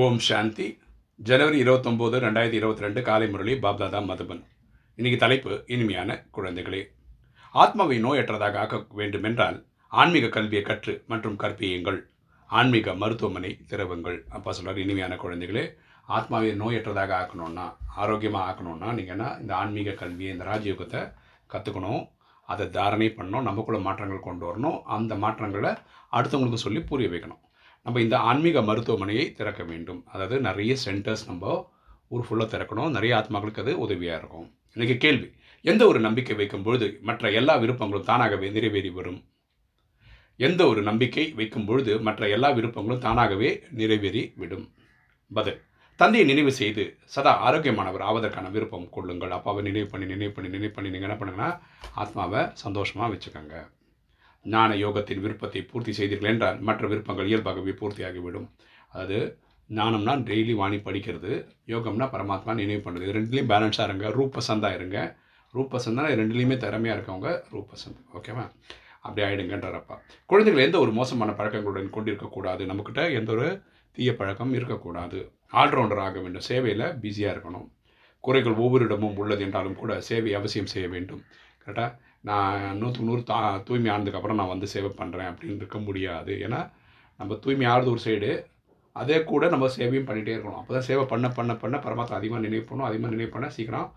ஓம் சாந்தி. ஜனவரி இருபத்தொம்போது ரெண்டாயிரத்தி இருபத்தி ரெண்டு காலை முரளி பாப்தாதா மதுபன். இன்னைக்கு தலைப்பு இனிமையான குழந்தைகளே. ஆத்மாவை நோயற்றதாக ஆக்க வேண்டுமென்றால் ஆன்மீக கல்வியை கற்று மற்றும் கற்பியுங்கள். ஆன்மீக மருத்துவமனை திறவுங்கள். அப்பா சொல்கிறார் இனிமையான குழந்தைகளே ஆத்மாவை நோயற்றதாக ஆக்கணும்னா ஆரோக்கியமாக ஆக்கணும்னா என்ன இந்த ஆன்மீக கல்வியை இந்த ராஜயோகத்தை கற்றுக்கணும் அதை தாரணை பண்ணணும் நமக்குள்ள மாற்றங்கள் கொண்டு வரணும். அந்த மாற்றங்களை அடுத்தவங்களுக்கு சொல்லி புரிய வைக்கணும். நம்ம இந்த ஆன்மீக மருத்துவமனையை திறக்க வேண்டும். அதாவது நிறைய சென்டர்ஸ் நம்ம ஊர் ஃபுல்லாக திறக்கணும். நிறைய ஆத்மாக்களுக்கு அது உதவியாக இருக்கும். இன்றைக்கி கேள்வி எந்த ஒரு நம்பிக்கை வைக்கும் பொழுது மற்ற எல்லா விருப்பங்களும் தானாகவே நிறைவேறி வரும்? எந்த ஒரு நம்பிக்கை வைக்கும் பொழுது மற்ற எல்லா விருப்பங்களும் தானாகவே நிறைவேறி விடும்? பதில் தந்தையை நினைவு செய்து சதா ஆரோக்கியமானவர் ஆவதற்கான விருப்பம் கொள்ளுங்கள். அப்பாவை நினைவு பண்ணி நினைவு பண்ணி நினைவு பண்ணி நீங்கள் என்ன பண்ணுங்கன்னா ஆத்மாவை சந்தோஷமாக வச்சுக்கோங்க. ஞான யோகத்தின் விருப்பத்தை பூர்த்தி செய்தீர்கள் என்றால் மற்ற விருப்பங்கள் இயல்பாகவே பூர்த்தியாகிவிடும். அது ஞானம்னா டெய்லி வாணி படிக்கிறது யோகம்னா பரமாத்மா நினைவு பண்ணுறது ரெண்டுலேயும் பேலன்ஸாக இருங்க. ரூபசந்தாக இருங்க. ரூபசந்தா ரெண்டுலேயுமே திறமையாக இருக்கவங்க ரூபசந்த். ஓகேவா அப்படி ஆகிடுங்கன்றப்பா குழந்தைகள் எந்த ஒரு மோசமான பழக்கங்களுடன் கொண்டிருக்கக்கூடாது. நம்மக்கிட்ட எந்த ஒரு தீய பழக்கம் இருக்கக்கூடாது. ஆல்ரவுண்டர் ஆக வேண்டும். சேவையில் பிஸியாக இருக்கணும். குறைகள் ஒவ்வொரு இடமும் உள்ளது என்றாலும் கூட சேவை அவசியம் செய்ய வேண்டும். கரெக்டாக நான் நூற்றுக்கு நூறு தா தூய்மை ஆனதுக்கப்புறம் நான் வந்து சேவை பண்ணுறேன் அப்படின்னு இருக்க முடியாது. ஏன்னா நம்ம தூய்மை ஆறுது ஒரு சைடு அதே கூட நம்ம சேவையும் பண்ணிகிட்டே இருக்கணும். அப்போ தான் சேவை பண்ண பண்ண பண்ண பரமாத்மா அதிகமாக நினைவு பண்ணணும் அதிகமாக நினைவு பண்ண சீக்கிரம்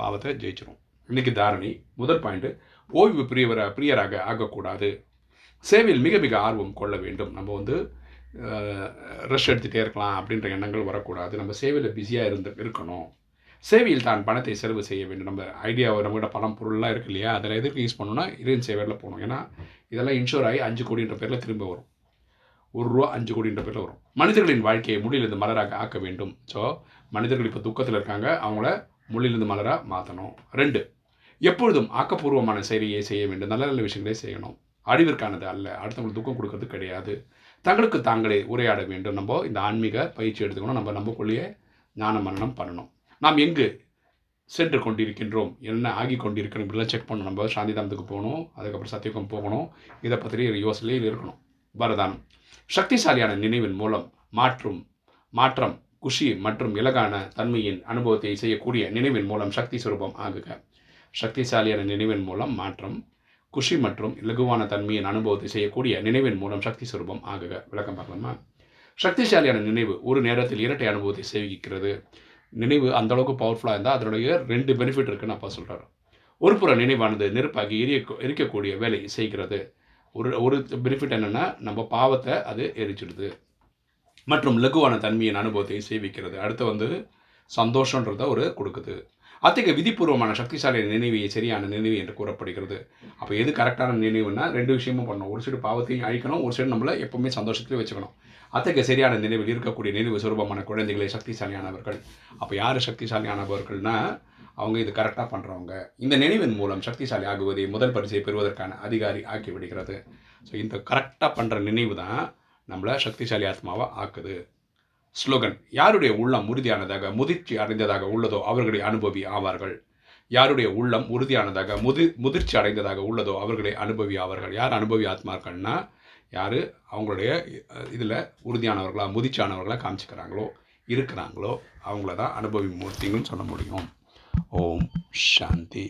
பாவத்தை ஜெயிச்சிடும் இன்றைக்கி தாரணி முதல் பாயிண்ட்டு ஓய்வு பிரியவர பிரியராக ஆகக்கூடாது. சேவையில் மிக மிக ஆர்வம் கொள்ள வேண்டும். நம்ம வந்து ரெஸ்ட் எடுத்துகிட்டே இருக்கலாம் அப்படின்ற எண்ணங்கள் வரக்கூடாது. நம்ம சேவையில் பிஸியாக இருந்து இருக்கணும். சேவையில் தான் பணத்தை செலவு செய்ய வேண்டும். நம்ம ஐடியா நம்மகிட்ட பணம் பொருள்லாம் இருக்கு இல்லையா? அதில் எதுக்கு யூஸ் பண்ணணும்னா இறைவன் சேவையில் போகணும். ஏன்னா இதெல்லாம் இன்ஷூர் ஆகி அஞ்சு கோடின்ற பேரில் திரும்ப வரும். ஒரு ரூபா அஞ்சு கோடின்ற பேரில் வரும். மனிதர்களின் வாழ்க்கையை முடியிலிருந்து மலராக ஆக்க வேண்டும். ஸோ மனிதர்கள் இப்போ துக்கத்தில் இருக்காங்க. அவங்கள முள்ளிலிருந்து மலராக மாற்றணும் ரெண்டு எப்பொழுதும் ஆக்கப்பூர்வமான செயலியை செய்ய வேண்டும். நல்ல நல்ல விஷயங்களே செய்யணும். அழிவிற்கானது அல்ல. அடுத்தவங்களுக்கு துக்கம் கொடுக்கறது கிடையாது. தங்களுக்கு தாங்களே உரையாட வேண்டும். நம்ம இந்த ஆன்மீக பயிற்சி எடுத்துக்கணும். நம்ம நம்மக்குள்ளேயே ஞான மரணம் பண்ணணும். நாம் எங்கு சென்று கொண்டிருக்கின்றோம்? என்ன ஆகி கொண்டிருக்கணும் இப்படிலாம் செக் பண்ணணும். நம்ம சாந்திதாமத்துக்கு போகணும். அதுக்கப்புறம் சத்தியகம் போகணும். இதை பற்றி யோசனையில் இருக்கணும். வரதானம். சக்திசாலியான நினைவின் மூலம் மாற்றும் மாற்றம் குஷி மற்றும் இலகான தன்மையின் அனுபவத்தை செய்யக்கூடிய நினைவின் மூலம் சக்தி சுரூபம் ஆகுக. சக்திசாலியான நினைவின் மூலம் மாற்றம் குஷி மற்றும் இலகுவான தன்மையின் அனுபவத்தை செய்யக்கூடிய நினைவின் மூலம் சக்தி சுரூபம் ஆகுக. விளக்கம் பார்க்கலாமா? சக்திசாலியான நினைவு ஒரு நேரத்தில் இரட்டை அனுபவத்தை சேவிக்கிறது நினைவு அந்தளவுக்கு பவர்ஃபுல்லாக இருந்தால் அதனுடைய ரெண்டு பெனிஃபிட் இருக்குன்னு அப்பா சொல்கிறார் ஒரு புற நினைவானது நெருப்பாகி எரிய எரிக்கக்கூடிய வேலை செய்கிறது. ஒரு ஒரு பெனிஃபிட் என்னென்னா நம்ம பாவத்தை அது எரிச்சிடுது. மற்றும் லகுவான தன்மையின் அனுபவத்தை சேவிக்கிறது அடுத்து வந்து சந்தோஷன்றத ஒரு கொடுக்குது. அத்தகைய விதிபூர்வமான சக்திசாலி நினைவையை சரியான நினைவு என்று கூறப்படுகிறது. அப்போ எது கரெக்டான நினைவுன்னா ரெண்டு விஷயமும் பண்ணணும். ஒரு சைடு பாவத்தையும் அழிக்கணும் ஒரு சைடு நம்மளை எப்பவுமே சந்தோஷத்திலே வச்சுக்கணும். அத்தகைய சரியான நினைவில் இருக்கக்கூடிய நினைவு சுரூபமான குழந்தைகளே சக்திசாலியானவர்கள். அப்போ யார் சக்திசாலியானவர்கள்னா அவங்க இது கரெக்டாக பண்ணுறவங்க இந்த நினைவின் மூலம் சக்திசாலி ஆகுவதை முதல் பரிசை பெறுவதற்கான அதிகாரி ஆக்கி விடுகிறது. ஸோ இந்த கரெக்டாக பண்ணுற நினைவு தான் நம்மளை சக்திசாலி ஆத்மாவை ஆக்குது. ஸ்லோகன் யாருடைய உள்ளம் உறுதியானதாக முதிர்ச்சி அடைந்ததாக உள்ளதோ அவர்களை அனுபவி ஆவார்கள். யாருடைய உள்ளம் உறுதியானதாக முதி முதிர்ச்சி அடைந்ததாக உள்ளதோ அவர்களை அனுபவி ஆவார்கள். யார் அனுபவி ஆத்மார்கள்னா யார் அவங்களுடைய இதில் உறுதியானவர்களா முதிர்ச்சியானவர்களாக காமிச்சிக்கிறாங்களோ இருக்கிறாங்களோ அவங்கள தான் அனுபவி மூர்த்திங்கன்னு சொல்ல முடியும். ஓம் சாந்தி